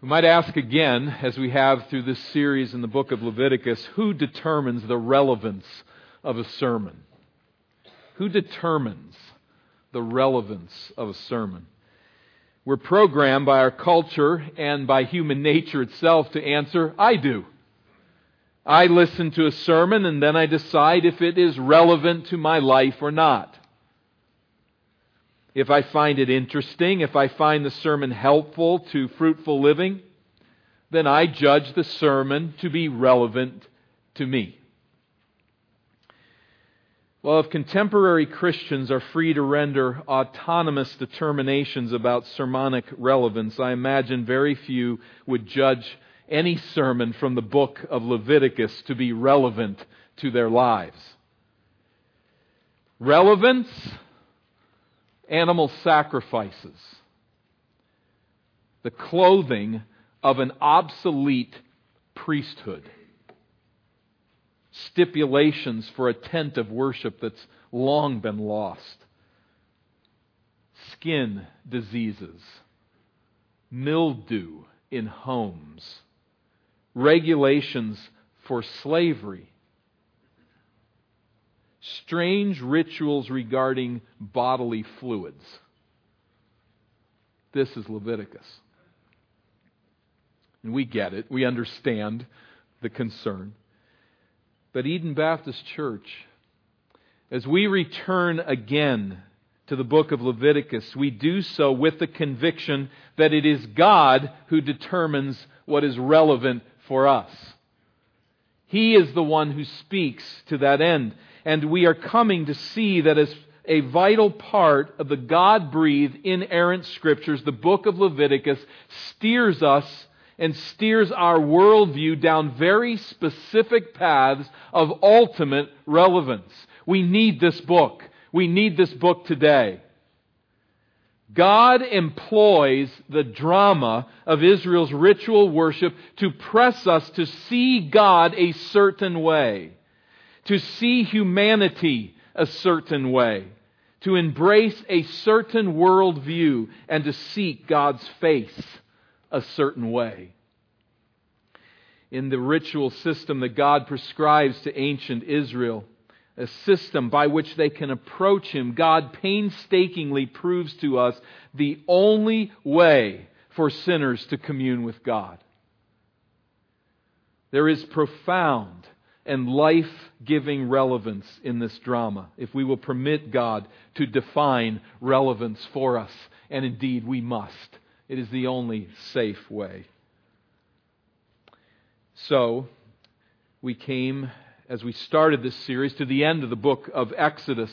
We might ask again, as we have through this series in the book of Leviticus, who determines the relevance of a sermon? Who determines the relevance of a sermon? We're programmed by our culture and by human nature itself to answer, I do. I listen to a sermon and then I decide if it is relevant to my life or not. If I find it interesting, if I find the sermon helpful to fruitful living, then I judge the sermon to be relevant to me. Well, if contemporary Christians are free to render autonomous determinations about sermonic relevance, I imagine very few would judge any sermon from the book of Leviticus to be relevant to their lives. Relevance, animal sacrifices, the clothing of an obsolete priesthood, stipulations for a tent of worship that's long been lost, skin diseases, mildew in homes. Regulations for slavery, strange rituals regarding bodily fluids. This is Leviticus. And we get it, we understand the concern. But Eden Baptist Church, as we return again to the book of Leviticus, we do so with the conviction that it is God who determines what is relevant for us. He is the one who speaks to that end. And we are coming to see that as a vital part of the God breathed, inerrant scriptures, the book of Leviticus steers us and steers our worldview down very specific paths of ultimate relevance. We need this book. We need this book today. God employs the drama of Israel's ritual worship to press us to see God a certain way, to see humanity a certain way, to embrace a certain worldview, and to seek God's face a certain way. In the ritual system that God prescribes to ancient Israel, a system by which they can approach Him, God painstakingly proves to us the only way for sinners to commune with God. There is profound and life giving relevance in this drama if we will permit God to define relevance for us. And indeed, we must. It is the only safe way. So, we came as we started this series to the end of the book of Exodus,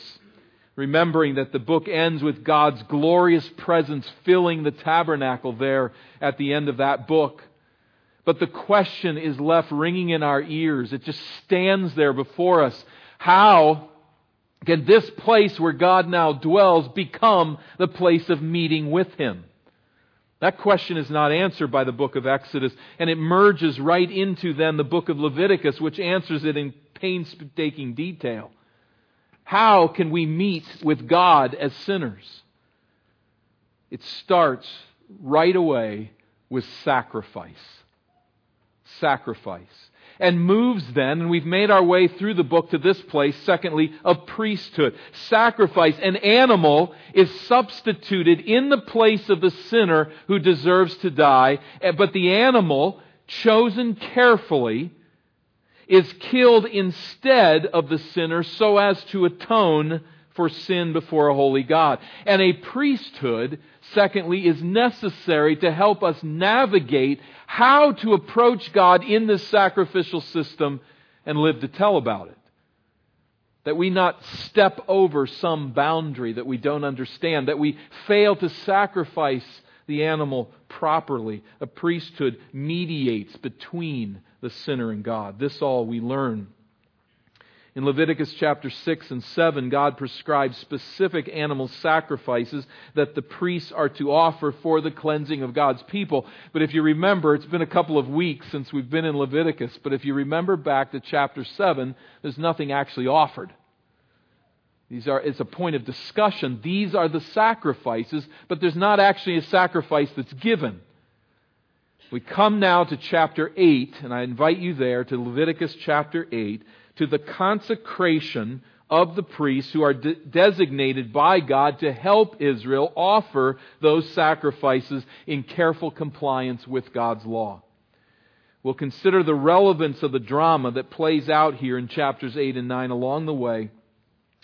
remembering that the book ends with God's glorious presence filling the tabernacle there at the end of that book. But the question is left ringing in our ears. It just stands there before us. How can this place where God now dwells become the place of meeting with Him? That question is not answered by the book of Exodus, and it merges right into then the book of Leviticus, which answers it in painstaking detail. How can we meet with God as sinners? It starts right away with sacrifice. Sacrifice and moves then, and we've made our way through the book to this place, secondly, of priesthood. Sacrifice. An animal is substituted in the place of the sinner who deserves to die, eh, but the animal, chosen carefully, is killed instead of the sinner so as to atone for sin before a holy God. And a priesthood, secondly, is necessary to help us navigate how to approach God in this sacrificial system and live to tell about it. That we not step over some boundary that we don't understand, that we fail to sacrifice the animal properly. A priesthood mediates between the sinner and God. This all we learn in Leviticus chapter 6 and 7, God prescribes specific animal sacrifices that the priests are to offer for the cleansing of God's people. But if you remember, it's been a couple of weeks since we've been in Leviticus, but if you remember back to chapter 7, there's nothing actually offered. These are, it's a point of discussion. These are the sacrifices, but there's not actually a sacrifice that's given. We come now to chapter 8, and I invite you there to Leviticus chapter 8, to the consecration of the priests who are de- designated by God to help Israel offer those sacrifices in careful compliance with God's law. We'll consider the relevance of the drama that plays out here in chapters 8 and 9 along the way.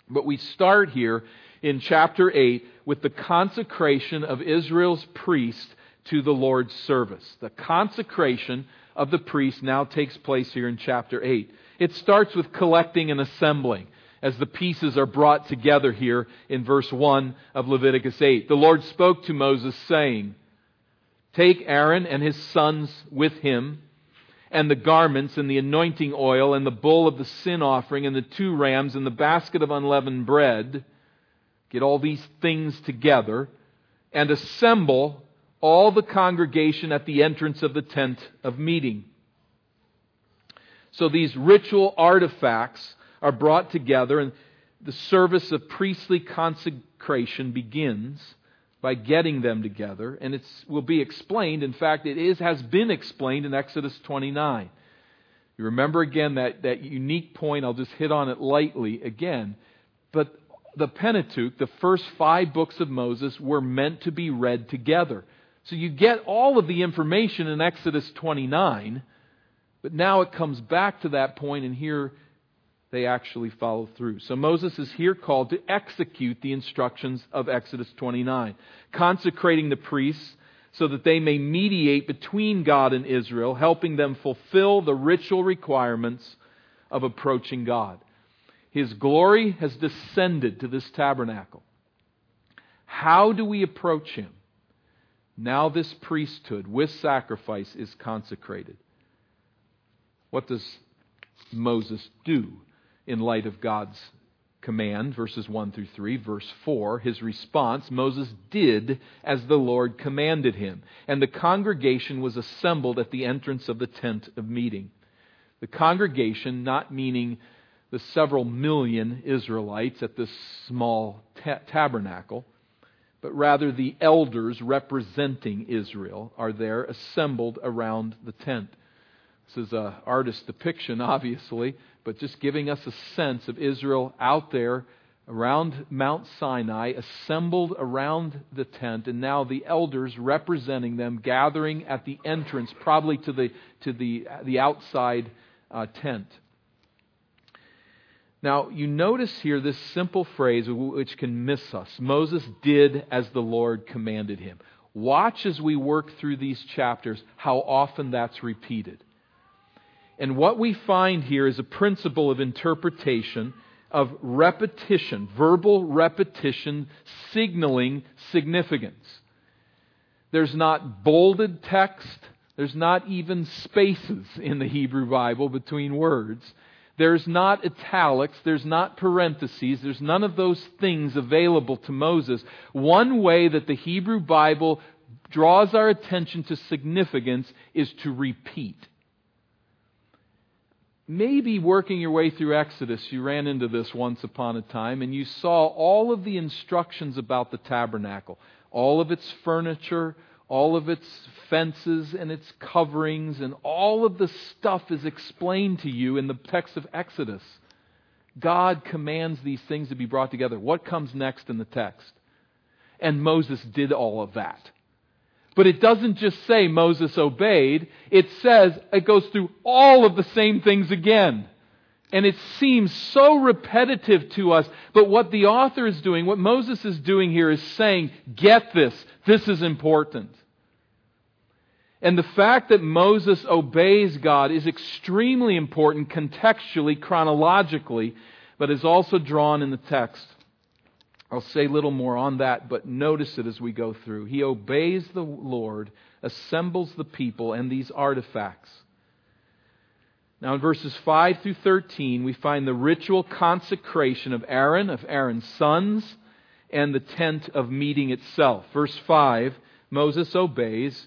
But we start here in chapter 8 with the consecration of Israel's priest to the Lord's service. The consecration of the priest now takes place here in chapter 8. It starts with collecting and assembling as the pieces are brought together here in verse 1 of Leviticus 8. The Lord spoke to Moses, saying, Take Aaron and his sons with him, and the garments, and the anointing oil, and the bull of the sin offering, and the two rams, and the basket of unleavened bread. Get all these things together, and assemble all the congregation at the entrance of the tent of meeting. So these ritual artifacts are brought together, and the service of priestly consecration begins by getting them together, and it will be explained. In fact, it is has been explained in Exodus 29. You remember again that, that unique point, I'll just hit on it lightly again. But the Pentateuch, the first five books of Moses, were meant to be read together. So you get all of the information in Exodus 29, but now it comes back to that point, and here they actually follow through. So Moses is here called to execute the instructions of Exodus 29, consecrating the priests so that they may mediate between God and Israel, helping them fulfill the ritual requirements of approaching God. His glory has descended to this tabernacle. How do we approach him? Now, this priesthood with sacrifice is consecrated. What does Moses do in light of God's command? Verses 1 through 3. Verse 4, his response Moses did as the Lord commanded him, and the congregation was assembled at the entrance of the tent of meeting. The congregation, not meaning the several million Israelites at this small ta- tabernacle, but rather the elders representing Israel are there assembled around the tent. This is an artist's depiction, obviously, but just giving us a sense of Israel out there around Mount Sinai, assembled around the tent, and now the elders representing them gathering at the entrance, probably to the, to the, the outside uh, tent. Now, you notice here this simple phrase which can miss us. Moses did as the Lord commanded him. Watch as we work through these chapters how often that's repeated. And what we find here is a principle of interpretation of repetition, verbal repetition signaling significance. There's not bolded text, there's not even spaces in the Hebrew Bible between words. There's not italics, there's not parentheses, there's none of those things available to Moses. One way that the Hebrew Bible draws our attention to significance is to repeat. Maybe working your way through Exodus, you ran into this once upon a time and you saw all of the instructions about the tabernacle, all of its furniture, all of its fences and its coverings, and all of the stuff is explained to you in the text of Exodus. God commands these things to be brought together. What comes next in the text? And Moses did all of that. But it doesn't just say Moses obeyed, it says it goes through all of the same things again. And it seems so repetitive to us. But what the author is doing, what Moses is doing here is saying, get this. This is important. And the fact that Moses obeys God is extremely important contextually, chronologically, but is also drawn in the text. I'll say little more on that, but notice it as we go through. He obeys the Lord, assembles the people and these artifacts. Now, in verses 5 through 13, we find the ritual consecration of Aaron, of Aaron's sons, and the tent of meeting itself. Verse 5 Moses obeys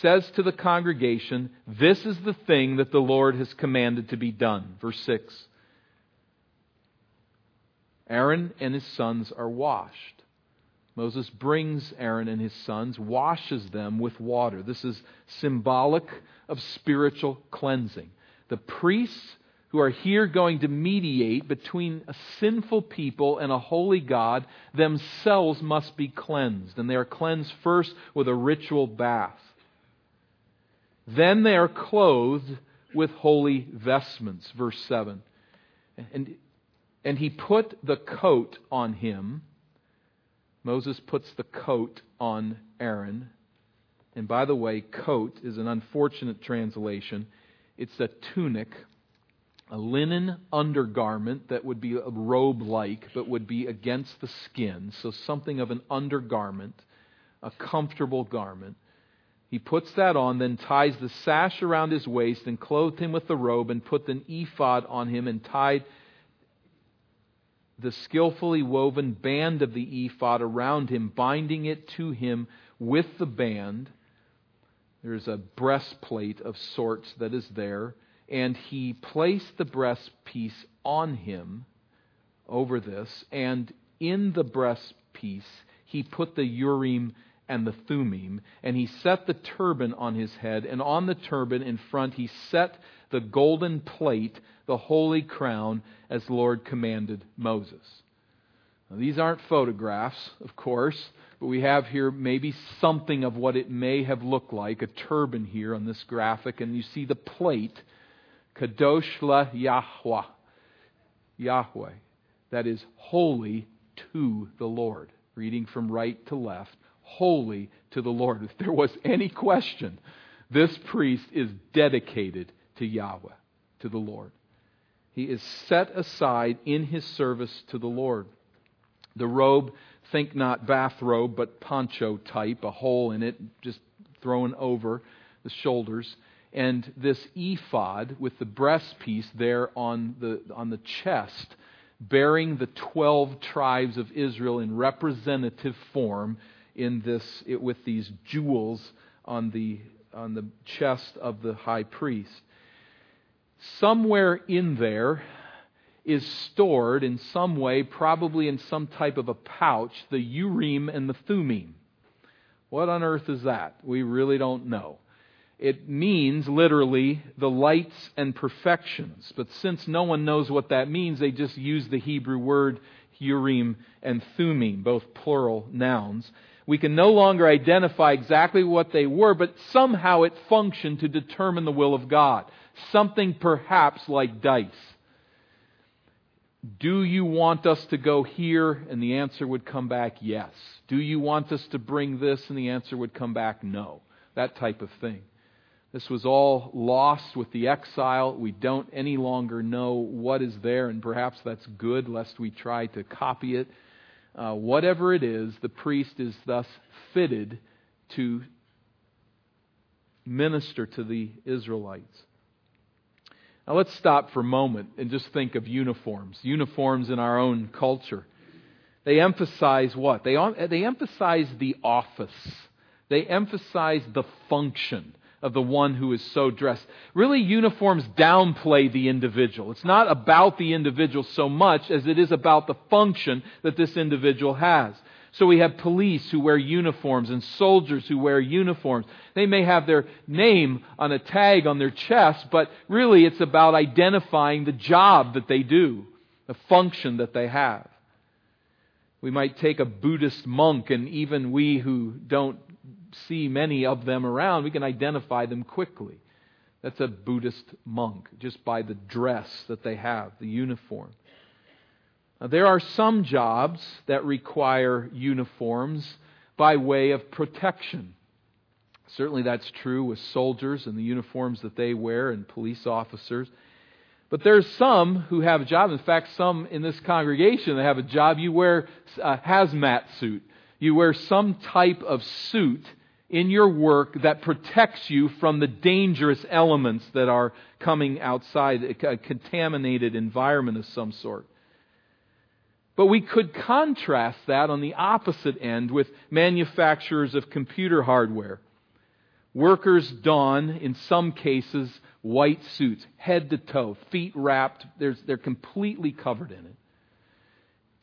says to the congregation, This is the thing that the Lord has commanded to be done. Verse 6. Aaron and his sons are washed. Moses brings Aaron and his sons, washes them with water. This is symbolic of spiritual cleansing. The priests who are here going to mediate between a sinful people and a holy God themselves must be cleansed. And they are cleansed first with a ritual bath. Then they are clothed with holy vestments. Verse 7. And, and he put the coat on him. Moses puts the coat on Aaron. And by the way, coat is an unfortunate translation. It's a tunic, a linen undergarment that would be a robe like, but would be against the skin. So something of an undergarment, a comfortable garment. He puts that on, then ties the sash around his waist, and clothed him with the robe, and put an ephod on him, and tied the skillfully woven band of the ephod around him, binding it to him with the band. There's a breastplate of sorts that is there. And he placed the breastpiece on him over this, and in the breastpiece he put the Urim and the Thummim, and he set the turban on his head, and on the turban in front he set the golden plate, the holy crown, as the Lord commanded Moses. Now, these aren't photographs, of course, but we have here maybe something of what it may have looked like, a turban here on this graphic, and you see the plate, Kadosh la Yahweh, Yahweh, that is holy to the Lord. Reading from right to left, holy to the Lord. If there was any question, this priest is dedicated to Yahweh, to the Lord. He is set aside in his service to the Lord. The robe, think not bathrobe, but poncho type, a hole in it, just thrown over the shoulders. And this ephod with the breastpiece there on the, on the chest, bearing the 12 tribes of Israel in representative form in this, it, with these jewels on the, on the chest of the high priest. Somewhere in there is stored in some way, probably in some type of a pouch, the Urim and the Thummim. What on earth is that? We really don't know. It means literally the lights and perfections. But since no one knows what that means, they just use the Hebrew word Urim and Thummim, both plural nouns. We can no longer identify exactly what they were, but somehow it functioned to determine the will of God. Something perhaps like dice. Do you want us to go here? And the answer would come back yes. Do you want us to bring this? And the answer would come back no. That type of thing. This was all lost with the exile. We don't any longer know what is there, and perhaps that's good, lest we try to copy it uh, whatever it is, the priest is thus fitted to minister to the Israelites. Now let's stop for a moment and just think of uniforms. Uniforms in our own culture. They emphasize what? They, they emphasize the office. They emphasize the function of the one who is so dressed. Really, uniforms downplay the individual. It's not about the individual so much as it is about the function that this individual has. So we have police who wear uniforms and soldiers who wear uniforms. They may have their name on a tag on their chest, but really it's about identifying the job that they do, the function that they have. We might take a Buddhist monk, and even we who don't see many of them around, we can identify them quickly. That's a Buddhist monk, just by the dress that they have, the uniform. There are some jobs that require uniforms by way of protection. Certainly, that's true with soldiers and the uniforms that they wear and police officers. But there's some who have a job. In fact, some in this congregation that have a job. You wear a hazmat suit. You wear some type of suit in your work that protects you from the dangerous elements that are coming outside, a contaminated environment of some sort. But we could contrast that on the opposite end with manufacturers of computer hardware. Workers don, in some cases, white suits, head to toe, feet wrapped, they're completely covered in it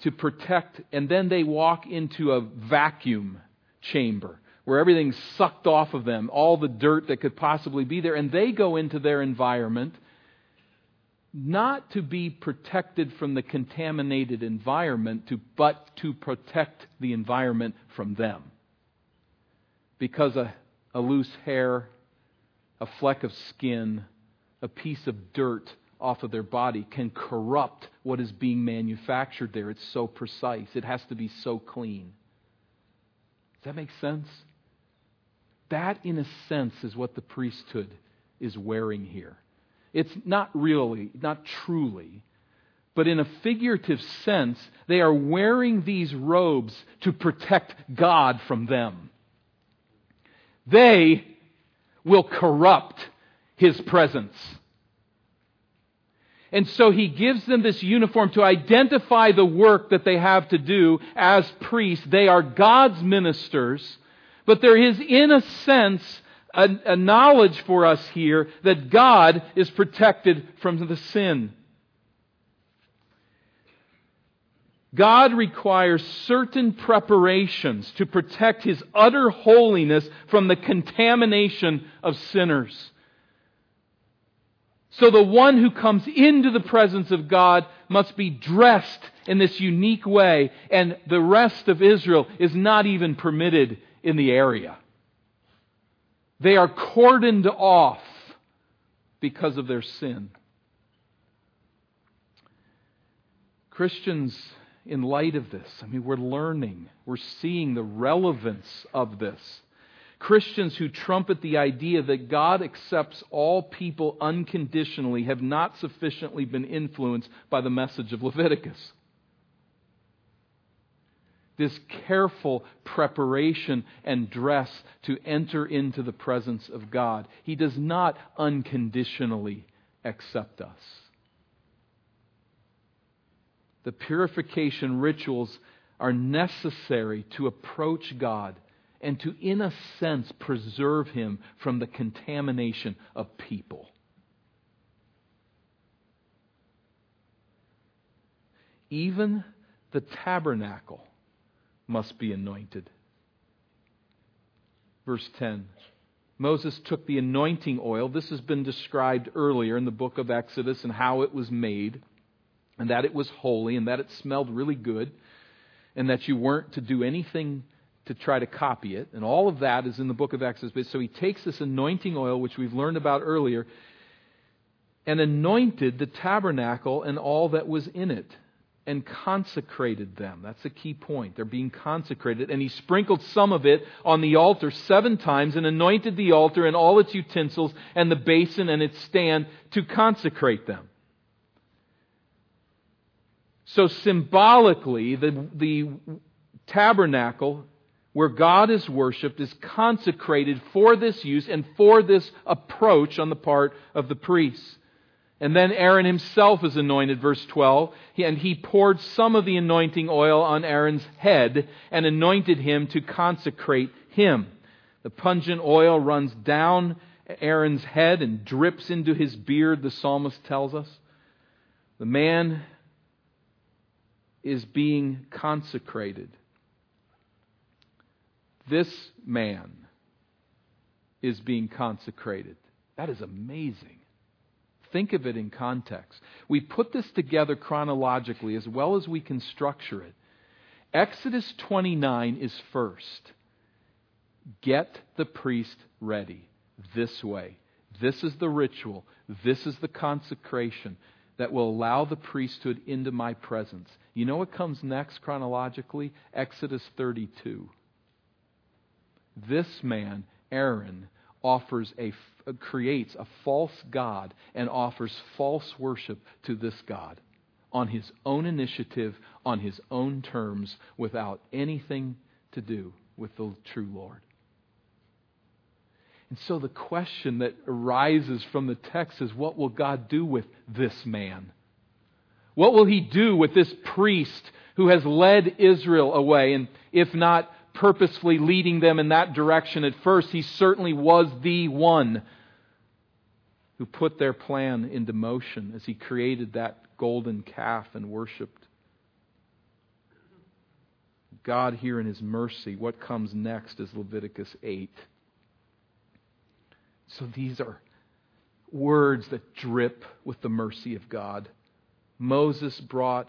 to protect, and then they walk into a vacuum chamber where everything's sucked off of them, all the dirt that could possibly be there, and they go into their environment not to be protected from the contaminated environment, to, but to protect the environment from them. Because a, a loose hair, a fleck of skin, a piece of dirt off of their body can corrupt what is being manufactured there. It's so precise, it has to be so clean. Does that make sense? That, in a sense, is what the priesthood is wearing here. It's not really, not truly, but in a figurative sense, they are wearing these robes to protect God from them. They will corrupt His presence. And so he gives them this uniform to identify the work that they have to do as priests. They are God's ministers, but there is, in a sense, a, a knowledge for us here that God is protected from the sin. God requires certain preparations to protect His utter holiness from the contamination of sinners. So the one who comes into the presence of God must be dressed in this unique way, and the rest of Israel is not even permitted in the area. They are cordoned off because of their sin. Christians, in light of this, I mean, we're learning, we're seeing the relevance of this. Christians who trumpet the idea that God accepts all people unconditionally have not sufficiently been influenced by the message of Leviticus this careful preparation and dress to enter into the presence of God. He does not unconditionally accept us. The purification rituals are necessary to approach God and to, in a sense, preserve Him from the contamination of people. Even the tabernacle must be anointed. Verse 10. Moses took the anointing oil. This has been described earlier in the book of Exodus and how it was made, and that it was holy, and that it smelled really good, and that you weren't to do anything to try to copy it. And all of that is in the book of Exodus. So he takes this anointing oil, which we've learned about earlier, and anointed the tabernacle and all that was in it and consecrated them. That's a key point. They're being consecrated. And he sprinkled some of it on the altar seven times and anointed the altar and all its utensils and the basin and its stand to consecrate them. So symbolically, the, the tabernacle where God is worshiped is consecrated for this use and for this approach on the part of the priests. And then Aaron himself is anointed, verse 12. And he poured some of the anointing oil on Aaron's head and anointed him to consecrate him. The pungent oil runs down Aaron's head and drips into his beard, the psalmist tells us. The man is being consecrated. This man is being consecrated. That is amazing think of it in context. We put this together chronologically as well as we can structure it. Exodus 29 is first. Get the priest ready this way. This is the ritual. This is the consecration that will allow the priesthood into my presence. You know what comes next chronologically? Exodus 32. This man, Aaron, offers a creates a false god and offers false worship to this god on his own initiative, on his own terms, without anything to do with the true Lord. And so the question that arises from the text is what will God do with this man? What will he do with this priest who has led Israel away? And if not purposefully leading them in that direction at first. He certainly was the one who put their plan into motion as he created that golden calf and worshiped. God here in His mercy, what comes next is Leviticus 8. So these are words that drip with the mercy of God. Moses brought,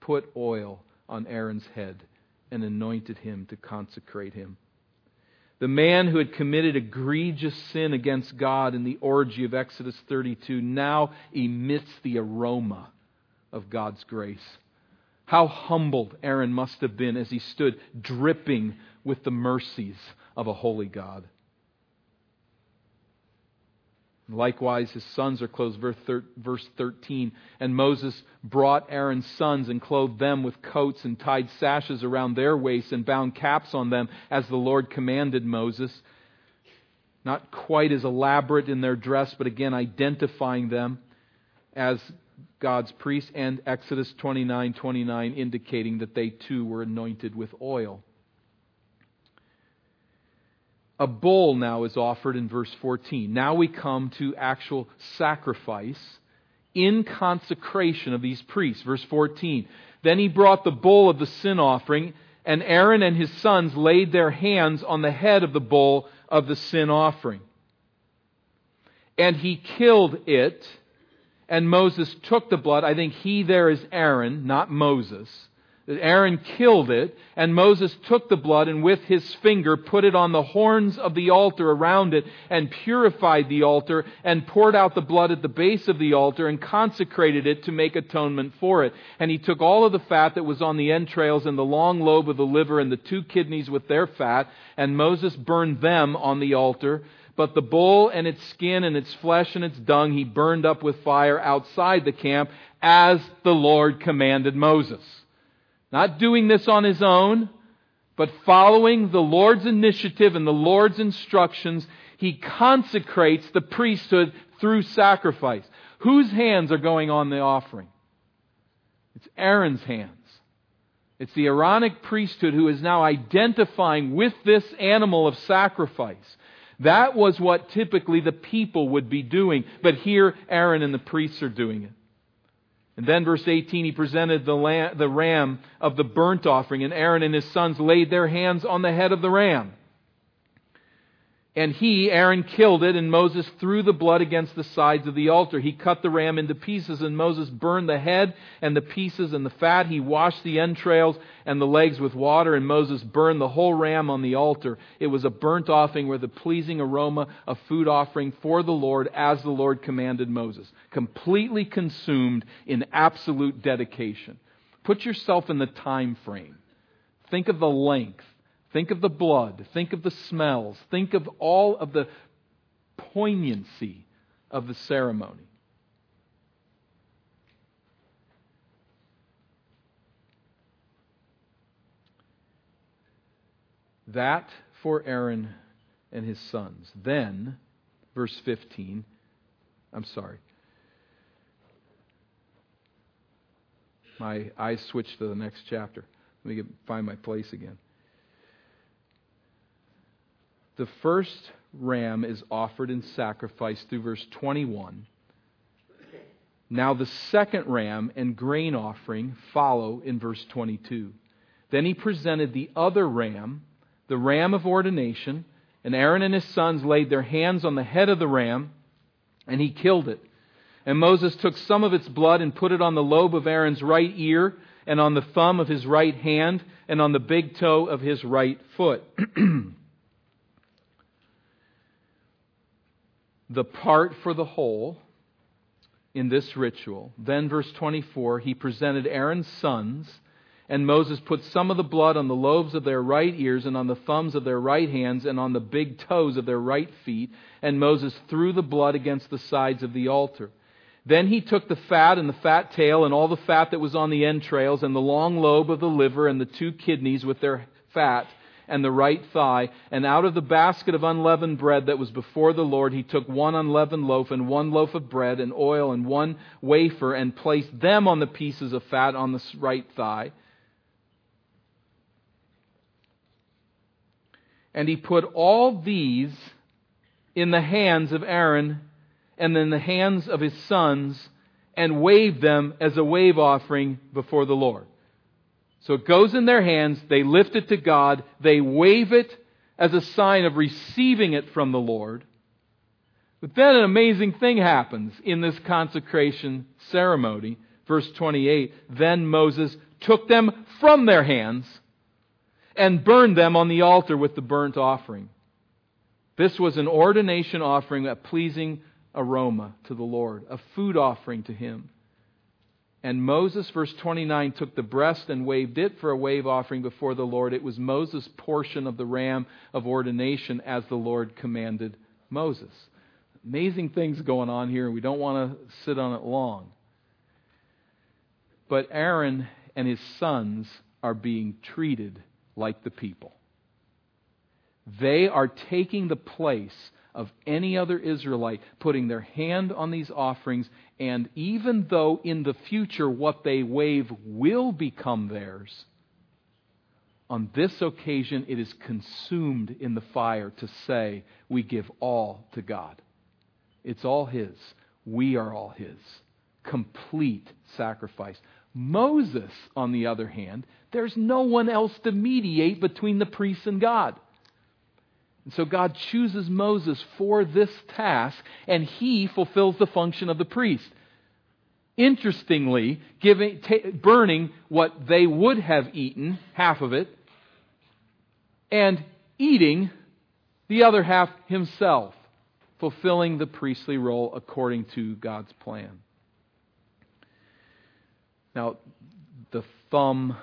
put oil on Aaron's head and anointed him to consecrate him. The man who had committed egregious sin against God in the orgy of Exodus 32 now emits the aroma of God's grace. How humbled Aaron must have been as he stood dripping with the mercies of a holy God. Likewise, his sons are clothed. Verse 13. And Moses brought Aaron's sons and clothed them with coats and tied sashes around their waists and bound caps on them as the Lord commanded Moses. Not quite as elaborate in their dress, but again identifying them as God's priests. And Exodus 29 29 indicating that they too were anointed with oil. A bull now is offered in verse 14. Now we come to actual sacrifice in consecration of these priests. Verse 14. Then he brought the bull of the sin offering, and Aaron and his sons laid their hands on the head of the bull of the sin offering. And he killed it, and Moses took the blood. I think he there is Aaron, not Moses Aaron killed it, and Moses took the blood and with his finger put it on the horns of the altar around it, and purified the altar, and poured out the blood at the base of the altar, and consecrated it to make atonement for it. And he took all of the fat that was on the entrails, and the long lobe of the liver, and the two kidneys with their fat, and Moses burned them on the altar. But the bull and its skin and its flesh and its dung he burned up with fire outside the camp, as the Lord commanded Moses. Not doing this on his own, but following the Lord's initiative and the Lord's instructions, he consecrates the priesthood through sacrifice. Whose hands are going on the offering? It's Aaron's hands. It's the Aaronic priesthood who is now identifying with this animal of sacrifice. That was what typically the people would be doing, but here Aaron and the priests are doing it. And then, verse 18, he presented the, lamb, the ram of the burnt offering, and Aaron and his sons laid their hands on the head of the ram. And he, Aaron, killed it, and Moses threw the blood against the sides of the altar. He cut the ram into pieces, and Moses burned the head and the pieces and the fat. He washed the entrails and the legs with water, and Moses burned the whole ram on the altar. It was a burnt offering with a pleasing aroma, a food offering for the Lord, as the Lord commanded Moses. Completely consumed in absolute dedication. Put yourself in the time frame. Think of the length Think of the blood. Think of the smells. Think of all of the poignancy of the ceremony. That for Aaron and his sons. Then, verse 15, I'm sorry. My eyes switched to the next chapter. Let me get, find my place again. The first ram is offered in sacrifice through verse 21. Now the second ram and grain offering follow in verse 22. Then he presented the other ram, the ram of ordination, and Aaron and his sons laid their hands on the head of the ram, and he killed it. And Moses took some of its blood and put it on the lobe of Aaron's right ear, and on the thumb of his right hand, and on the big toe of his right foot. the part for the whole in this ritual. Then, verse 24, he presented Aaron's sons, and Moses put some of the blood on the lobes of their right ears, and on the thumbs of their right hands, and on the big toes of their right feet, and Moses threw the blood against the sides of the altar. Then he took the fat and the fat tail, and all the fat that was on the entrails, and the long lobe of the liver, and the two kidneys with their fat and the right thigh. And out of the basket of unleavened bread that was before the Lord, he took one unleavened loaf and one loaf of bread and oil and one wafer and placed them on the pieces of fat on the right thigh. And he put all these in the hands of Aaron and in the hands of his sons and waved them as a wave offering before the Lord. So it goes in their hands, they lift it to God, they wave it as a sign of receiving it from the Lord. But then an amazing thing happens in this consecration ceremony. Verse 28 Then Moses took them from their hands and burned them on the altar with the burnt offering. This was an ordination offering, a pleasing aroma to the Lord, a food offering to Him. And Moses, verse 29, took the breast and waved it for a wave offering before the Lord. It was Moses' portion of the ram of ordination as the Lord commanded Moses. Amazing things going on here. and We don't want to sit on it long. But Aaron and his sons are being treated like the people. They are taking the place of any other Israelite, putting their hand on these offerings, and even though in the future what they wave will become theirs, on this occasion it is consumed in the fire to say, We give all to God. It's all His. We are all His. Complete sacrifice. Moses, on the other hand, there's no one else to mediate between the priests and God. And so God chooses Moses for this task, and he fulfills the function of the priest. Interestingly, giving, t- burning what they would have eaten, half of it, and eating the other half himself, fulfilling the priestly role according to God's plan. Now, the thumb,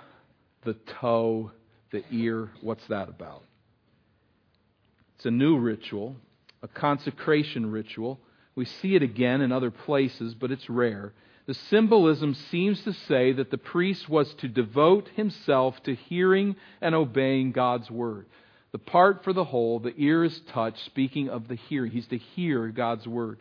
the toe, the ear, what's that about? It's a new ritual, a consecration ritual. We see it again in other places, but it's rare. The symbolism seems to say that the priest was to devote himself to hearing and obeying God's word. The part for the whole, the ear is touched, speaking of the hearing. He's to hear God's word.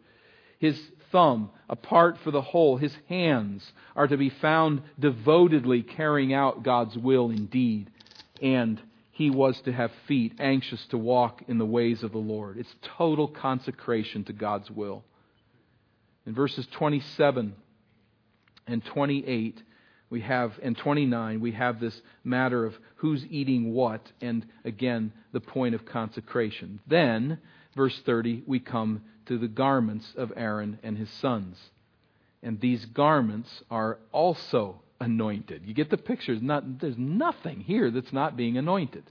His thumb, a part for the whole, his hands are to be found devotedly carrying out God's will in deed and he was to have feet anxious to walk in the ways of the Lord. It's total consecration to God's will. In verses 27 and 28, we have, and 29, we have this matter of who's eating what, and again, the point of consecration. Then, verse 30, we come to the garments of Aaron and his sons. And these garments are also anointed. You get the picture. There's, not, there's nothing here that's not being anointed,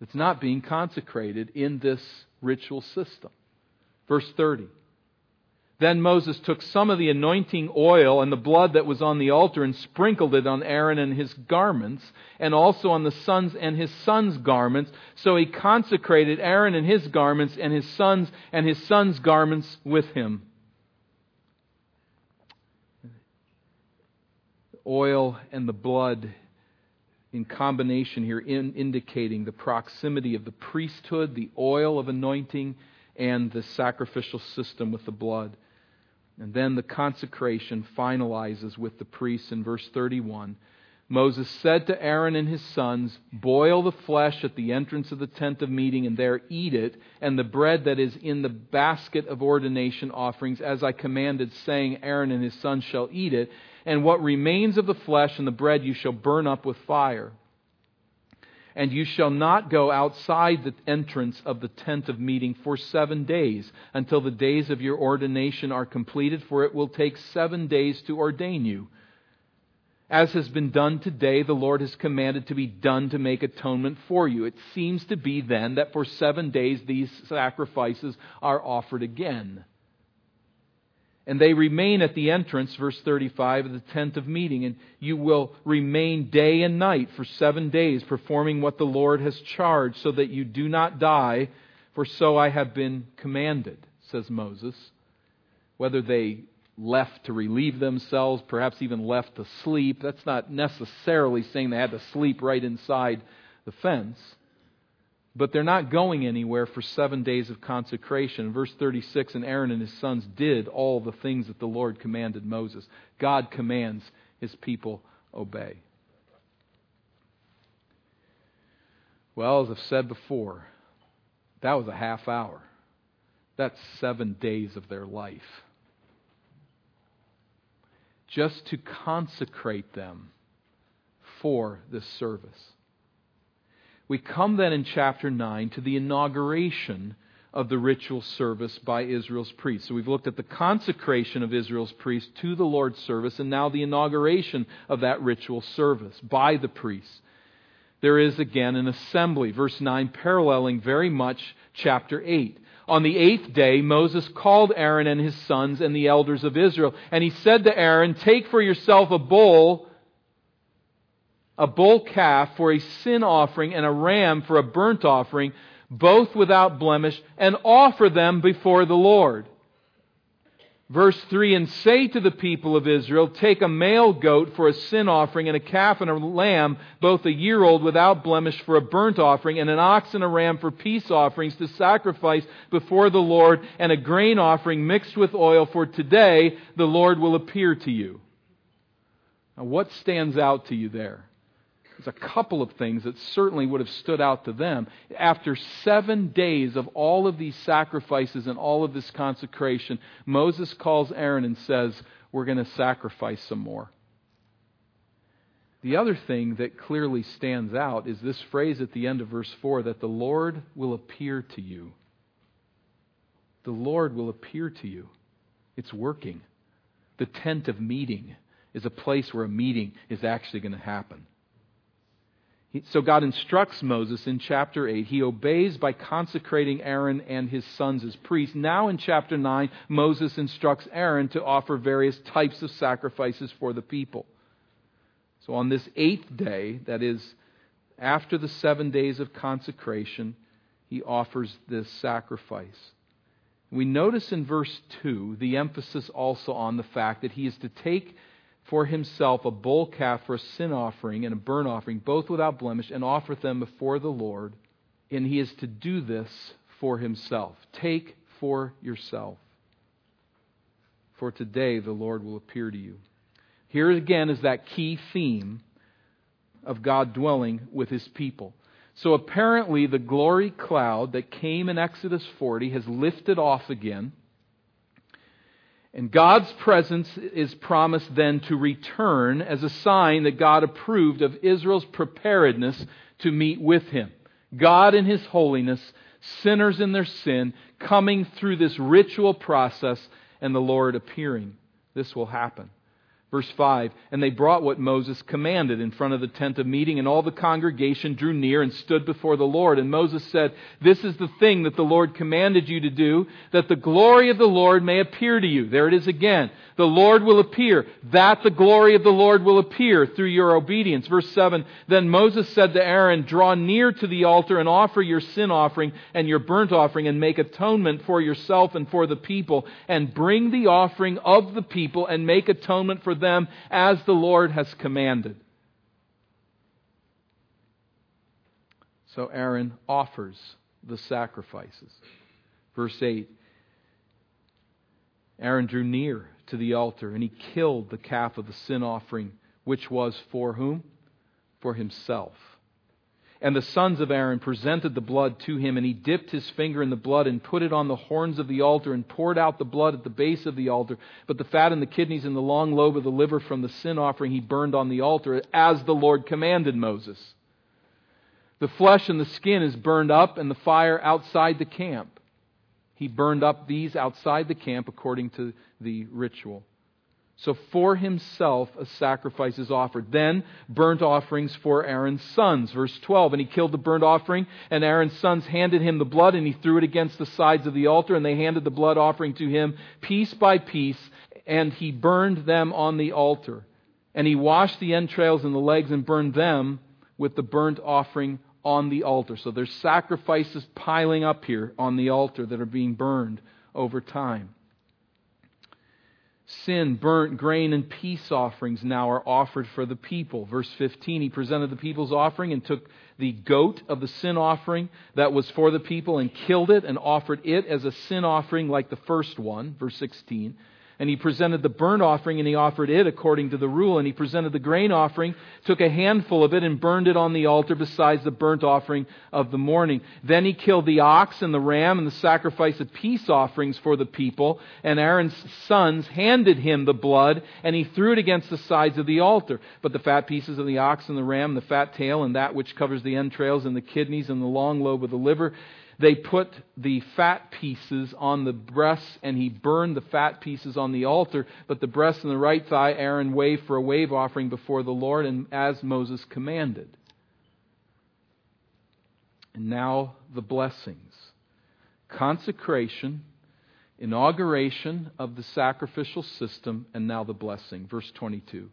that's not being consecrated in this ritual system. Verse 30. Then Moses took some of the anointing oil and the blood that was on the altar and sprinkled it on Aaron and his garments, and also on the sons and his sons' garments. So he consecrated Aaron and his garments, and his sons and his sons' garments with him. Oil and the blood in combination here, in indicating the proximity of the priesthood, the oil of anointing, and the sacrificial system with the blood. And then the consecration finalizes with the priests in verse 31. Moses said to Aaron and his sons, Boil the flesh at the entrance of the tent of meeting, and there eat it, and the bread that is in the basket of ordination offerings, as I commanded, saying, Aaron and his sons shall eat it and what remains of the flesh and the bread you shall burn up with fire. And you shall not go outside the entrance of the tent of meeting for seven days until the days of your ordination are completed, for it will take seven days to ordain you. As has been done today, the Lord has commanded to be done to make atonement for you. It seems to be then that for seven days these sacrifices are offered again. And they remain at the entrance, verse 35, of the tent of meeting. And you will remain day and night for seven days, performing what the Lord has charged, so that you do not die, for so I have been commanded, says Moses. Whether they left to relieve themselves, perhaps even left to sleep, that's not necessarily saying they had to sleep right inside the fence. But they're not going anywhere for seven days of consecration. Verse 36 And Aaron and his sons did all the things that the Lord commanded Moses. God commands his people obey. Well, as I've said before, that was a half hour. That's seven days of their life. Just to consecrate them for this service. We come then in chapter 9 to the inauguration of the ritual service by Israel's priests. So we've looked at the consecration of Israel's priests to the Lord's service and now the inauguration of that ritual service by the priests. There is again an assembly, verse 9, paralleling very much chapter 8. On the eighth day, Moses called Aaron and his sons and the elders of Israel, and he said to Aaron, Take for yourself a bull a bull calf for a sin offering and a ram for a burnt offering, both without blemish, and offer them before the Lord. Verse 3 And say to the people of Israel, Take a male goat for a sin offering, and a calf and a lamb, both a year old without blemish, for a burnt offering, and an ox and a ram for peace offerings to sacrifice before the Lord, and a grain offering mixed with oil, for today the Lord will appear to you. Now, what stands out to you there? There's a couple of things that certainly would have stood out to them. After seven days of all of these sacrifices and all of this consecration, Moses calls Aaron and says, We're going to sacrifice some more. The other thing that clearly stands out is this phrase at the end of verse 4 that the Lord will appear to you. The Lord will appear to you. It's working. The tent of meeting is a place where a meeting is actually going to happen. So God instructs Moses in chapter 8. He obeys by consecrating Aaron and his sons as priests. Now in chapter 9, Moses instructs Aaron to offer various types of sacrifices for the people. So on this eighth day, that is after the seven days of consecration, he offers this sacrifice. We notice in verse 2 the emphasis also on the fact that he is to take for himself a bull calf for a sin offering and a burnt offering, both without blemish, and offer them before the Lord. And he is to do this for himself. Take for yourself. For today the Lord will appear to you. Here again is that key theme of God dwelling with his people. So apparently, the glory cloud that came in Exodus 40 has lifted off again. And God's presence is promised then to return as a sign that God approved of Israel's preparedness to meet with Him. God in His holiness, sinners in their sin, coming through this ritual process, and the Lord appearing. This will happen. Verse 5 And they brought what Moses commanded in front of the tent of meeting, and all the congregation drew near and stood before the Lord. And Moses said, This is the thing that the Lord commanded you to do, that the glory of the Lord may appear to you. There it is again. The Lord will appear, that the glory of the Lord will appear through your obedience. Verse 7 Then Moses said to Aaron, Draw near to the altar and offer your sin offering and your burnt offering, and make atonement for yourself and for the people, and bring the offering of the people and make atonement for them as the Lord has commanded. So Aaron offers the sacrifices. Verse 8 Aaron drew near to the altar, and he killed the calf of the sin offering, which was for whom? For himself. And the sons of Aaron presented the blood to him, and he dipped his finger in the blood and put it on the horns of the altar and poured out the blood at the base of the altar. But the fat and the kidneys and the long lobe of the liver from the sin offering he burned on the altar, as the Lord commanded Moses. The flesh and the skin is burned up, and the fire outside the camp. He burned up these outside the camp according to the ritual. So for himself a sacrifice is offered. Then burnt offerings for Aaron's sons. Verse 12. And he killed the burnt offering, and Aaron's sons handed him the blood, and he threw it against the sides of the altar, and they handed the blood offering to him piece by piece, and he burned them on the altar. And he washed the entrails and the legs and burned them with the burnt offering on the altar. So there's sacrifices piling up here on the altar that are being burned over time. Sin, burnt grain, and peace offerings now are offered for the people. Verse 15, he presented the people's offering and took the goat of the sin offering that was for the people and killed it and offered it as a sin offering like the first one. Verse 16. And he presented the burnt offering and he offered it according to the rule. And he presented the grain offering, took a handful of it and burned it on the altar besides the burnt offering of the morning. Then he killed the ox and the ram and the sacrifice of peace offerings for the people. And Aaron's sons handed him the blood and he threw it against the sides of the altar. But the fat pieces of the ox and the ram, the fat tail and that which covers the entrails and the kidneys and the long lobe of the liver, they put the fat pieces on the breasts, and he burned the fat pieces on the altar. But the breast and the right thigh Aaron waved for a wave offering before the Lord, and as Moses commanded. And now the blessings consecration, inauguration of the sacrificial system, and now the blessing. Verse 22.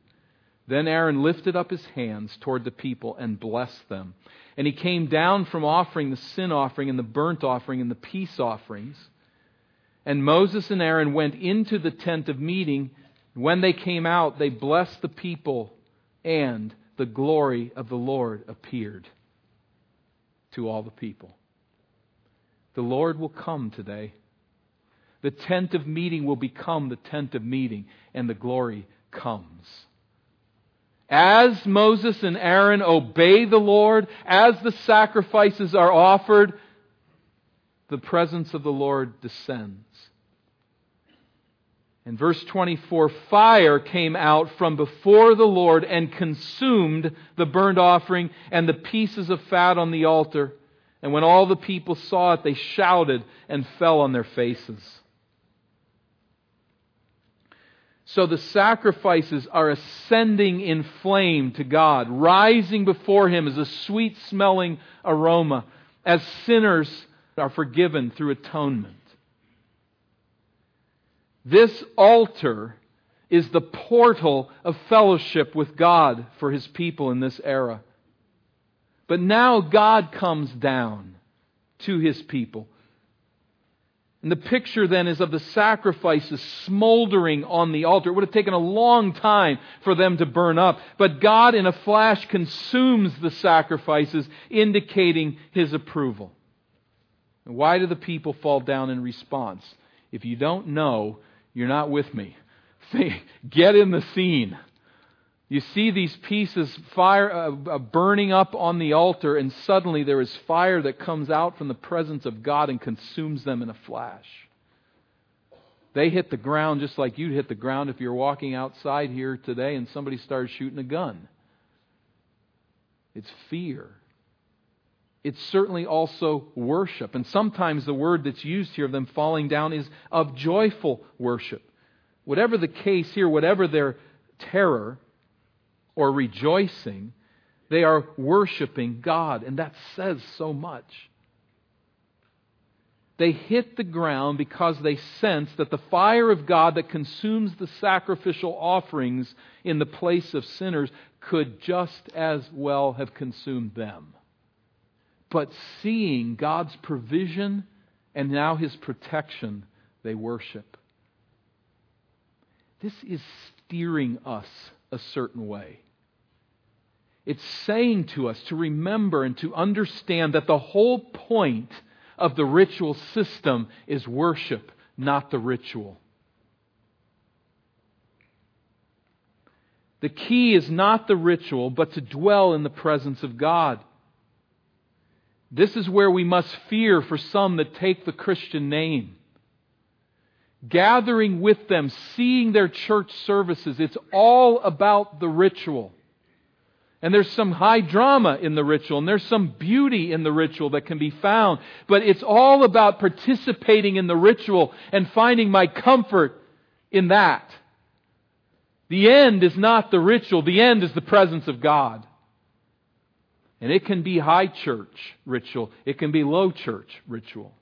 Then Aaron lifted up his hands toward the people and blessed them. And he came down from offering the sin offering and the burnt offering and the peace offerings. And Moses and Aaron went into the tent of meeting. When they came out, they blessed the people, and the glory of the Lord appeared to all the people. The Lord will come today. The tent of meeting will become the tent of meeting, and the glory comes. As Moses and Aaron obey the Lord, as the sacrifices are offered, the presence of the Lord descends. In verse 24, fire came out from before the Lord and consumed the burnt offering and the pieces of fat on the altar. And when all the people saw it, they shouted and fell on their faces. So the sacrifices are ascending in flame to God, rising before Him as a sweet smelling aroma, as sinners are forgiven through atonement. This altar is the portal of fellowship with God for His people in this era. But now God comes down to His people and the picture then is of the sacrifices smoldering on the altar. It would have taken a long time for them to burn up. But God, in a flash, consumes the sacrifices, indicating His approval. And why do the people fall down in response? If you don't know, you're not with me. Get in the scene. You see these pieces fire uh, uh, burning up on the altar, and suddenly there is fire that comes out from the presence of God and consumes them in a flash. They hit the ground just like you'd hit the ground if you're walking outside here today and somebody started shooting a gun. It's fear. It's certainly also worship. And sometimes the word that's used here of them falling down is of joyful worship. Whatever the case here, whatever their terror, or rejoicing, they are worshiping God. And that says so much. They hit the ground because they sense that the fire of God that consumes the sacrificial offerings in the place of sinners could just as well have consumed them. But seeing God's provision and now his protection, they worship. This is steering us a certain way. It's saying to us to remember and to understand that the whole point of the ritual system is worship, not the ritual. The key is not the ritual, but to dwell in the presence of God. This is where we must fear for some that take the Christian name gathering with them, seeing their church services. It's all about the ritual. And there's some high drama in the ritual, and there's some beauty in the ritual that can be found. But it's all about participating in the ritual and finding my comfort in that. The end is not the ritual, the end is the presence of God. And it can be high church ritual, it can be low church ritual.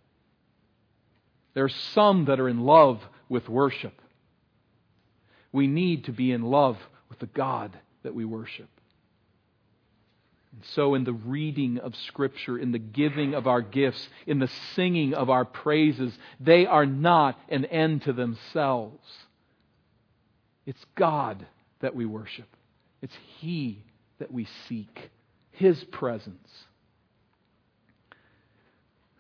There are some that are in love with worship. We need to be in love with the God that we worship. And so, in the reading of Scripture, in the giving of our gifts, in the singing of our praises, they are not an end to themselves. It's God that we worship, it's He that we seek, His presence.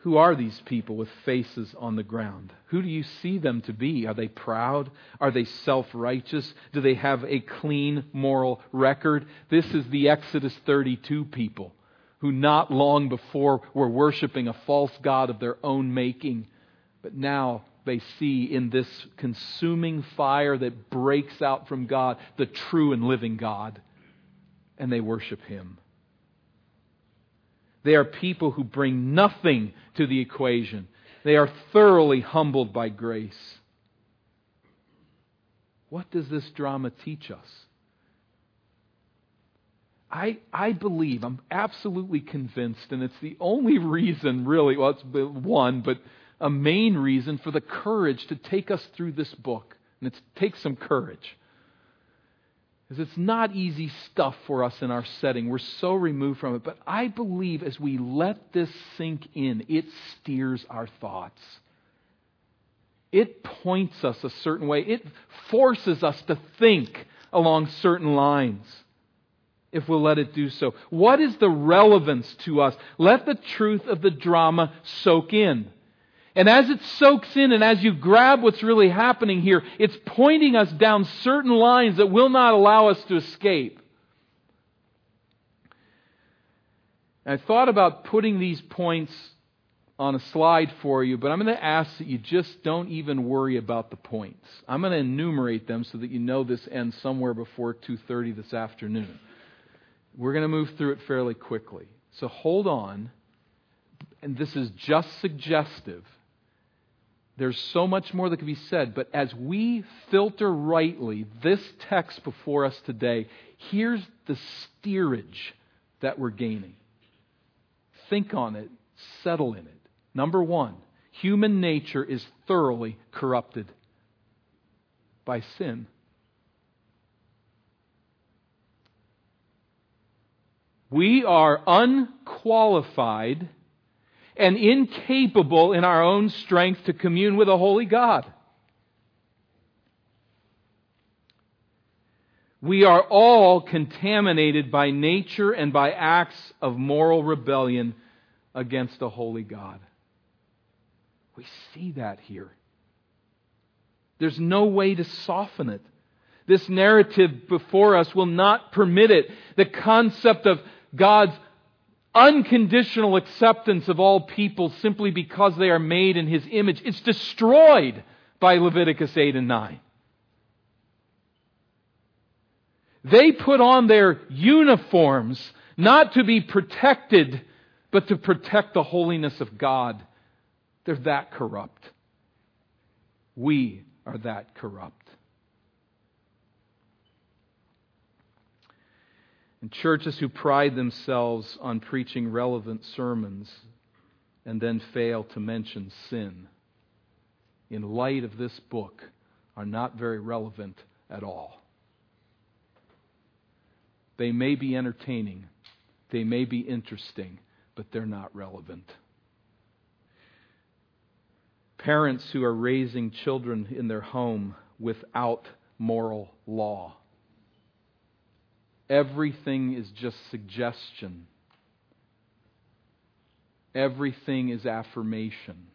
Who are these people with faces on the ground? Who do you see them to be? Are they proud? Are they self righteous? Do they have a clean moral record? This is the Exodus 32 people who not long before were worshiping a false God of their own making, but now they see in this consuming fire that breaks out from God the true and living God, and they worship Him. They are people who bring nothing to the equation. They are thoroughly humbled by grace. What does this drama teach us? I, I believe, I'm absolutely convinced, and it's the only reason, really, well, it's one, but a main reason for the courage to take us through this book. And it takes some courage. Because it's not easy stuff for us in our setting. We're so removed from it. But I believe as we let this sink in, it steers our thoughts. It points us a certain way. It forces us to think along certain lines if we'll let it do so. What is the relevance to us? Let the truth of the drama soak in. And as it soaks in and as you grab what's really happening here, it's pointing us down certain lines that will not allow us to escape. I thought about putting these points on a slide for you, but I'm going to ask that you just don't even worry about the points. I'm going to enumerate them so that you know this ends somewhere before 2:30 this afternoon. We're going to move through it fairly quickly. So hold on. And this is just suggestive there's so much more that could be said, but as we filter rightly this text before us today, here's the steerage that we're gaining. Think on it, settle in it. Number one, human nature is thoroughly corrupted by sin. We are unqualified and incapable in our own strength to commune with a holy God. We are all contaminated by nature and by acts of moral rebellion against a holy God. We see that here. There's no way to soften it. This narrative before us will not permit it. The concept of God's unconditional acceptance of all people simply because they are made in his image. It's destroyed by Leviticus 8 and 9. They put on their uniforms not to be protected, but to protect the holiness of God. They're that corrupt. We are that corrupt. And churches who pride themselves on preaching relevant sermons and then fail to mention sin, in light of this book, are not very relevant at all. They may be entertaining, they may be interesting, but they're not relevant. Parents who are raising children in their home without moral law Everything is just suggestion. Everything is affirmation.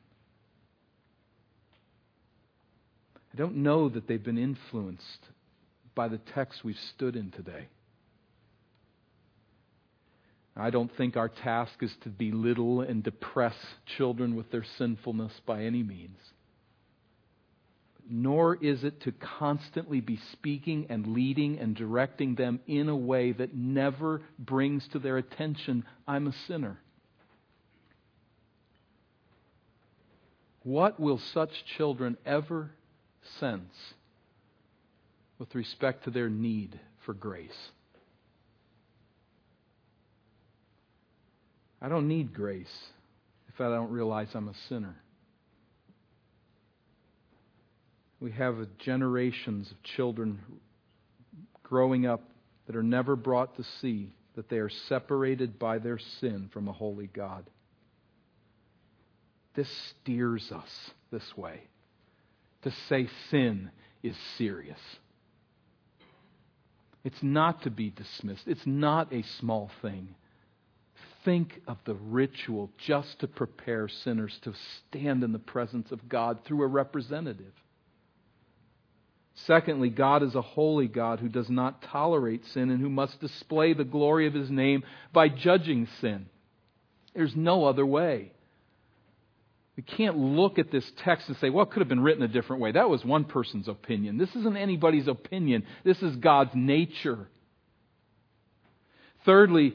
I don't know that they've been influenced by the text we've stood in today. I don't think our task is to belittle and depress children with their sinfulness by any means nor is it to constantly be speaking and leading and directing them in a way that never brings to their attention, I'm a sinner. What will such children ever sense with respect to their need for grace? I don't need grace if I don't realize I'm a sinner. We have generations of children growing up that are never brought to see that they are separated by their sin from a holy God. This steers us this way to say sin is serious. It's not to be dismissed, it's not a small thing. Think of the ritual just to prepare sinners to stand in the presence of God through a representative. Secondly, God is a holy God who does not tolerate sin and who must display the glory of his name by judging sin. There's no other way. We can't look at this text and say, well, it could have been written a different way. That was one person's opinion. This isn't anybody's opinion. This is God's nature. Thirdly,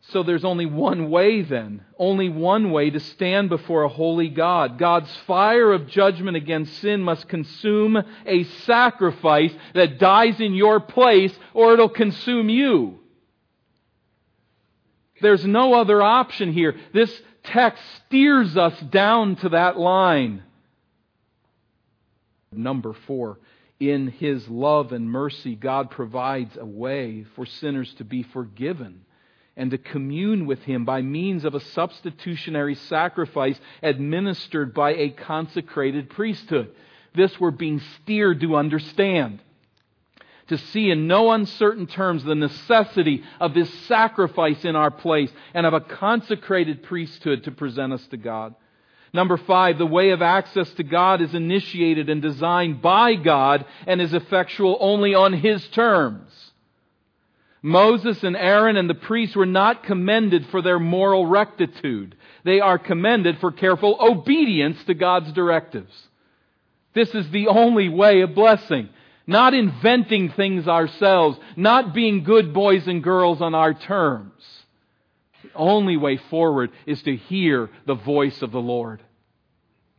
so there's only one way then, only one way to stand before a holy God. God's fire of judgment against sin must consume a sacrifice that dies in your place or it'll consume you. There's no other option here. This text steers us down to that line. Number four, in His love and mercy, God provides a way for sinners to be forgiven and to commune with Him by means of a substitutionary sacrifice administered by a consecrated priesthood. This we're being steered to understand. To see in no uncertain terms the necessity of this sacrifice in our place and of a consecrated priesthood to present us to God. Number five, the way of access to God is initiated and designed by God and is effectual only on His terms. Moses and Aaron and the priests were not commended for their moral rectitude. They are commended for careful obedience to God's directives. This is the only way of blessing. Not inventing things ourselves, not being good boys and girls on our terms. The only way forward is to hear the voice of the Lord.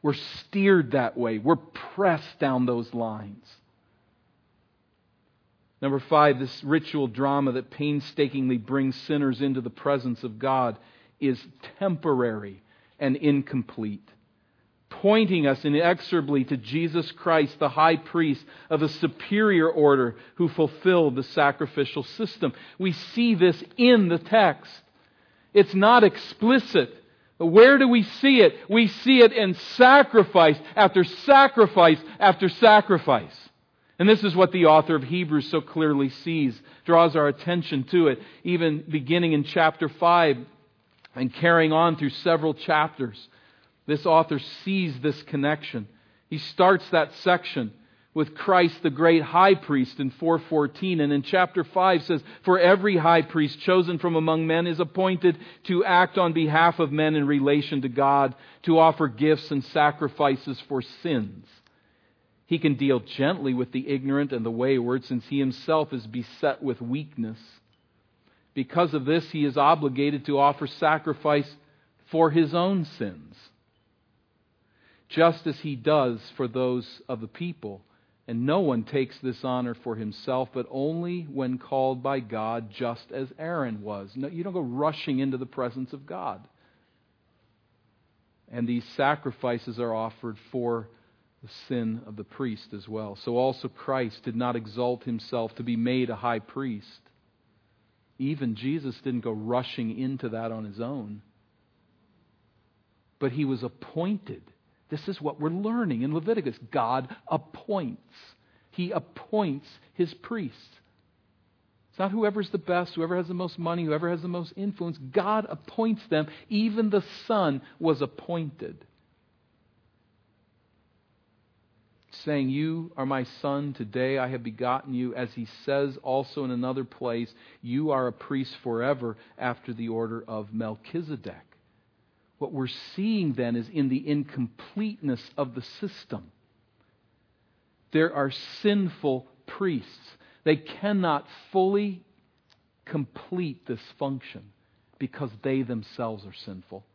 We're steered that way. We're pressed down those lines. Number five, this ritual drama that painstakingly brings sinners into the presence of God is temporary and incomplete, pointing us inexorably to Jesus Christ, the high priest of a superior order who fulfilled the sacrificial system. We see this in the text. It's not explicit. Where do we see it? We see it in sacrifice after sacrifice after sacrifice. And this is what the author of Hebrews so clearly sees, draws our attention to it, even beginning in chapter 5 and carrying on through several chapters. This author sees this connection. He starts that section with Christ the great high priest in 414 and in chapter 5 says for every high priest chosen from among men is appointed to act on behalf of men in relation to God to offer gifts and sacrifices for sins he can deal gently with the ignorant and the wayward, since he himself is beset with weakness. Because of this, he is obligated to offer sacrifice for his own sins, just as he does for those of the people. And no one takes this honor for himself, but only when called by God, just as Aaron was. No, you don't go rushing into the presence of God. And these sacrifices are offered for the sin of the priest as well. So also Christ did not exalt himself to be made a high priest. Even Jesus didn't go rushing into that on his own. But he was appointed. This is what we're learning in Leviticus. God appoints. He appoints his priests. It's not whoever's the best, whoever has the most money, whoever has the most influence. God appoints them. Even the Son was appointed. Saying, You are my son, today I have begotten you, as he says also in another place, You are a priest forever after the order of Melchizedek. What we're seeing then is in the incompleteness of the system. There are sinful priests. They cannot fully complete this function because they themselves are sinful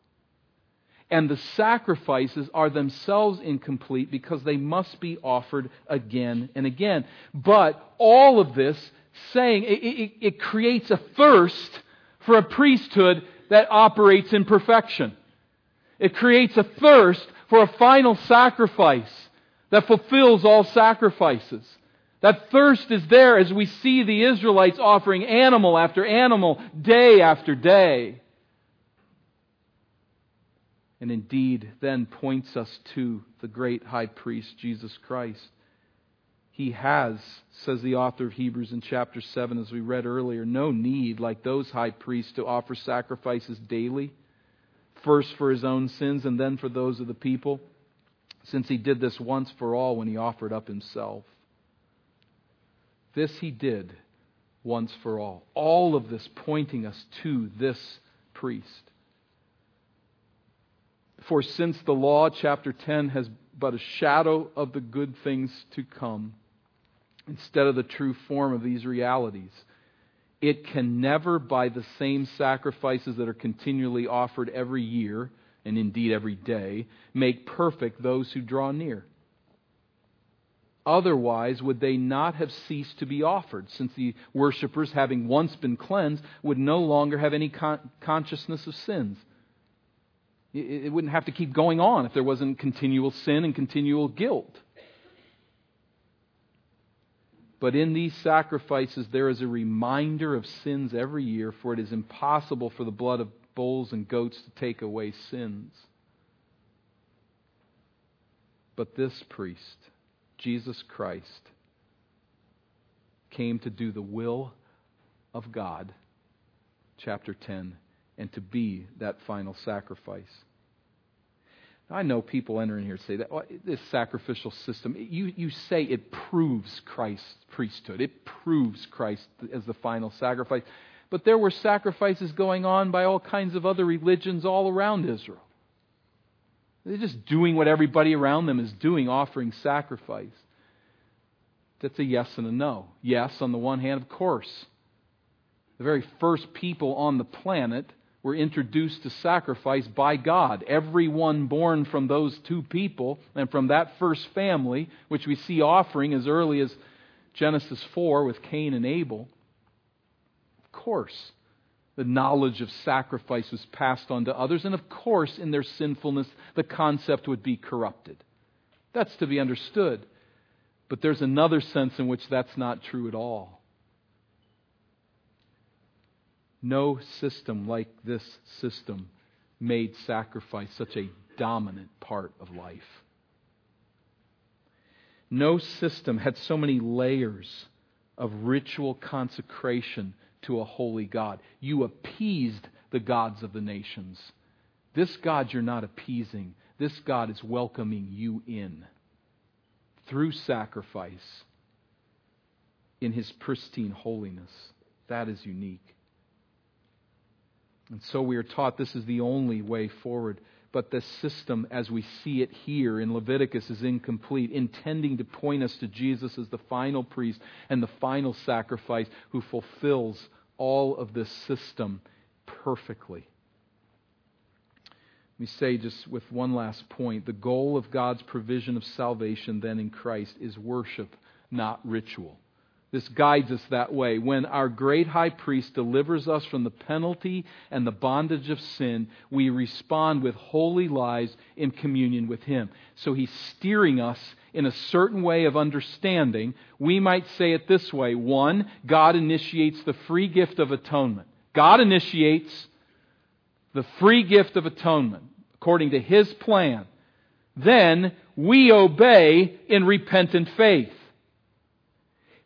and the sacrifices are themselves incomplete because they must be offered again and again. But all of this saying, it, it, it creates a thirst for a priesthood that operates in perfection. It creates a thirst for a final sacrifice that fulfills all sacrifices. That thirst is there as we see the Israelites offering animal after animal, day after day and indeed then points us to the great high priest, Jesus Christ. He has, says the author of Hebrews in chapter 7, as we read earlier, no need, like those high priests, to offer sacrifices daily, first for his own sins and then for those of the people, since he did this once for all when he offered up himself. This he did once for all. All of this pointing us to this priest. For since the law, chapter 10, has but a shadow of the good things to come, instead of the true form of these realities, it can never, by the same sacrifices that are continually offered every year, and indeed every day, make perfect those who draw near. Otherwise, would they not have ceased to be offered, since the worshippers, having once been cleansed, would no longer have any con- consciousness of sins? It wouldn't have to keep going on if there wasn't continual sin and continual guilt. But in these sacrifices, there is a reminder of sins every year, for it is impossible for the blood of bulls and goats to take away sins. But this priest, Jesus Christ, came to do the will of God, chapter 10, and to be that final sacrifice. I know people entering here say that well, this sacrificial system, you, you say it proves Christ's priesthood. It proves Christ as the final sacrifice. But there were sacrifices going on by all kinds of other religions all around Israel. They're just doing what everybody around them is doing, offering sacrifice. That's a yes and a no. Yes, on the one hand, of course. The very first people on the planet were introduced to sacrifice by God. Everyone born from those two people and from that first family, which we see offering as early as Genesis 4 with Cain and Abel. Of course, the knowledge of sacrifice was passed on to others, and of course, in their sinfulness, the concept would be corrupted. That's to be understood. But there's another sense in which that's not true at all. No system like this system made sacrifice such a dominant part of life. No system had so many layers of ritual consecration to a holy God. You appeased the gods of the nations. This God you're not appeasing. This God is welcoming you in through sacrifice in his pristine holiness. That is unique. And so we are taught this is the only way forward. But the system, as we see it here in Leviticus, is incomplete, intending to point us to Jesus as the final priest and the final sacrifice who fulfills all of this system perfectly. Let me say, just with one last point, the goal of God's provision of salvation then in Christ is worship, not ritual. This guides us that way. When our great high priest delivers us from the penalty and the bondage of sin, we respond with holy lives in communion with him. So he's steering us in a certain way of understanding. We might say it this way. One, God initiates the free gift of atonement. God initiates the free gift of atonement according to his plan. Then we obey in repentant faith.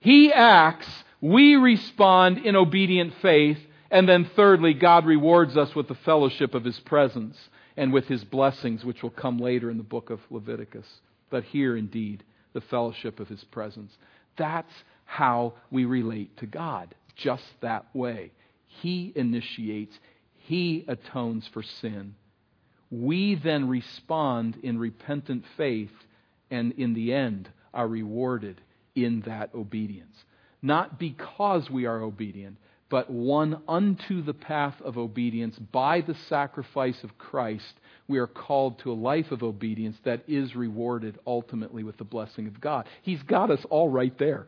He acts, we respond in obedient faith, and then thirdly, God rewards us with the fellowship of His presence and with His blessings, which will come later in the book of Leviticus. But here, indeed, the fellowship of His presence. That's how we relate to God, just that way. He initiates, He atones for sin. We then respond in repentant faith, and in the end are rewarded in that obedience. Not because we are obedient, but one unto the path of obedience by the sacrifice of Christ, we are called to a life of obedience that is rewarded ultimately with the blessing of God. He's got us all right there.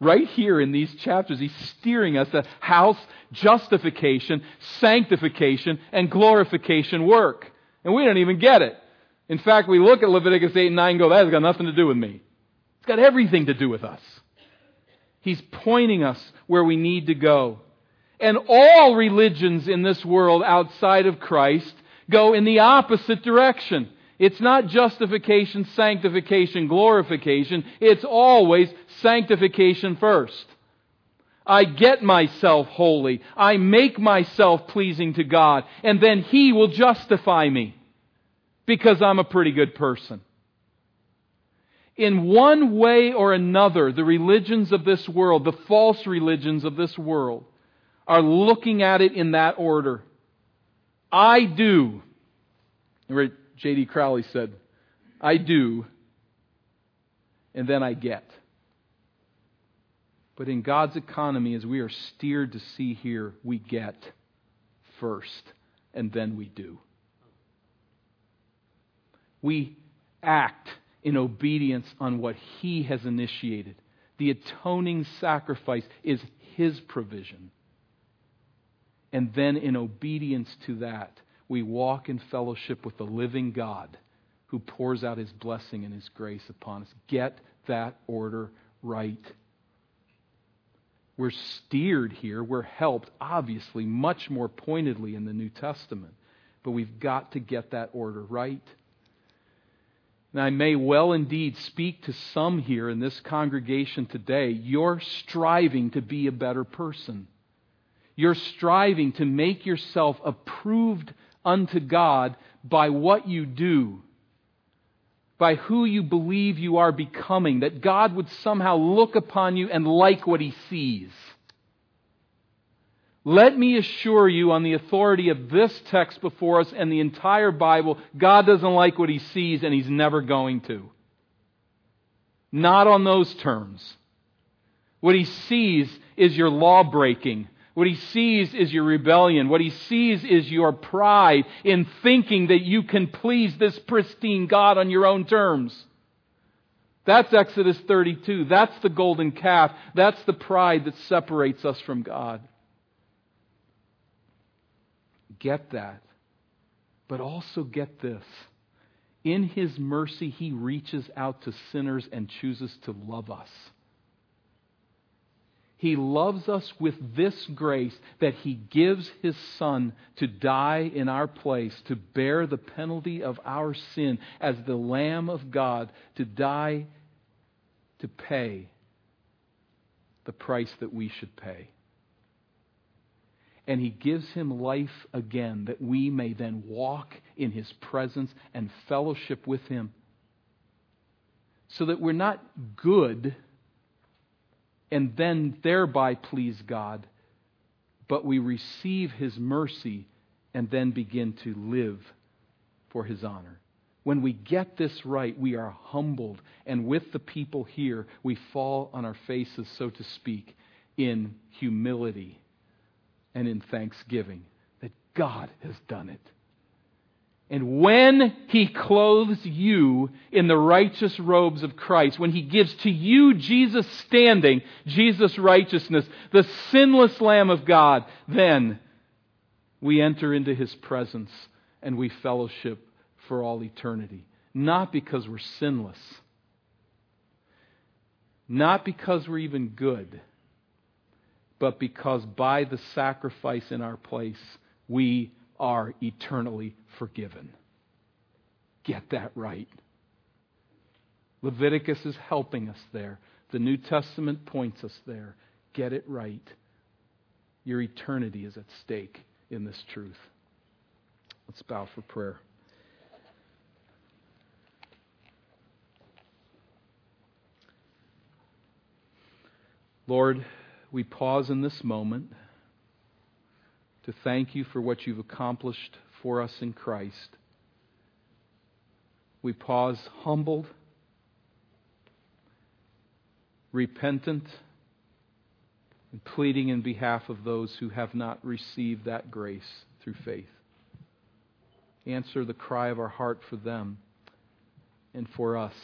Right here in these chapters, He's steering us to house justification, sanctification, and glorification work. And we don't even get it. In fact, we look at Leviticus 8 and 9 and go, that has got nothing to do with me. It's got everything to do with us. He's pointing us where we need to go. And all religions in this world outside of Christ go in the opposite direction. It's not justification, sanctification, glorification. It's always sanctification first. I get myself holy. I make myself pleasing to God. And then He will justify me because I'm a pretty good person. In one way or another, the religions of this world, the false religions of this world, are looking at it in that order. I do. J.D. Crowley said, I do, and then I get. But in God's economy, as we are steered to see here, we get first, and then we do. We act in obedience on what He has initiated. The atoning sacrifice is His provision. And then, in obedience to that, we walk in fellowship with the living God who pours out His blessing and His grace upon us. Get that order right. We're steered here, we're helped, obviously, much more pointedly in the New Testament. But we've got to get that order right. And I may well indeed speak to some here in this congregation today. You're striving to be a better person. You're striving to make yourself approved unto God by what you do by who you believe you are becoming, that God would somehow look upon you and like what he sees. Let me assure you, on the authority of this text before us and the entire Bible, God doesn't like what he sees and he's never going to. Not on those terms. What he sees is your law breaking, what he sees is your rebellion. What he sees is your pride in thinking that you can please this pristine God on your own terms. That's Exodus 32. That's the golden calf. That's the pride that separates us from God. Get that. But also get this. In his mercy, he reaches out to sinners and chooses to love us. He loves us with this grace that He gives His Son to die in our place, to bear the penalty of our sin as the Lamb of God, to die to pay the price that we should pay. And He gives Him life again that we may then walk in His presence and fellowship with Him. So that we're not good and then thereby please God, but we receive His mercy and then begin to live for His honor. When we get this right, we are humbled, and with the people here, we fall on our faces, so to speak, in humility and in thanksgiving that God has done it. And when He clothes you in the righteous robes of Christ, when He gives to you Jesus standing, Jesus' righteousness, the sinless Lamb of God, then we enter into His presence and we fellowship for all eternity. Not because we're sinless, not because we're even good, but because by the sacrifice in our place, we are eternally forgiven. Get that right. Leviticus is helping us there. The New Testament points us there. Get it right. Your eternity is at stake in this truth. Let's bow for prayer. Lord, we pause in this moment to thank you for what you've accomplished for us in Christ. We pause humbled, repentant, and pleading in behalf of those who have not received that grace through faith. Answer the cry of our heart for them and for us.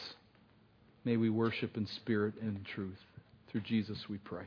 May we worship in spirit and in truth. Through Jesus we pray.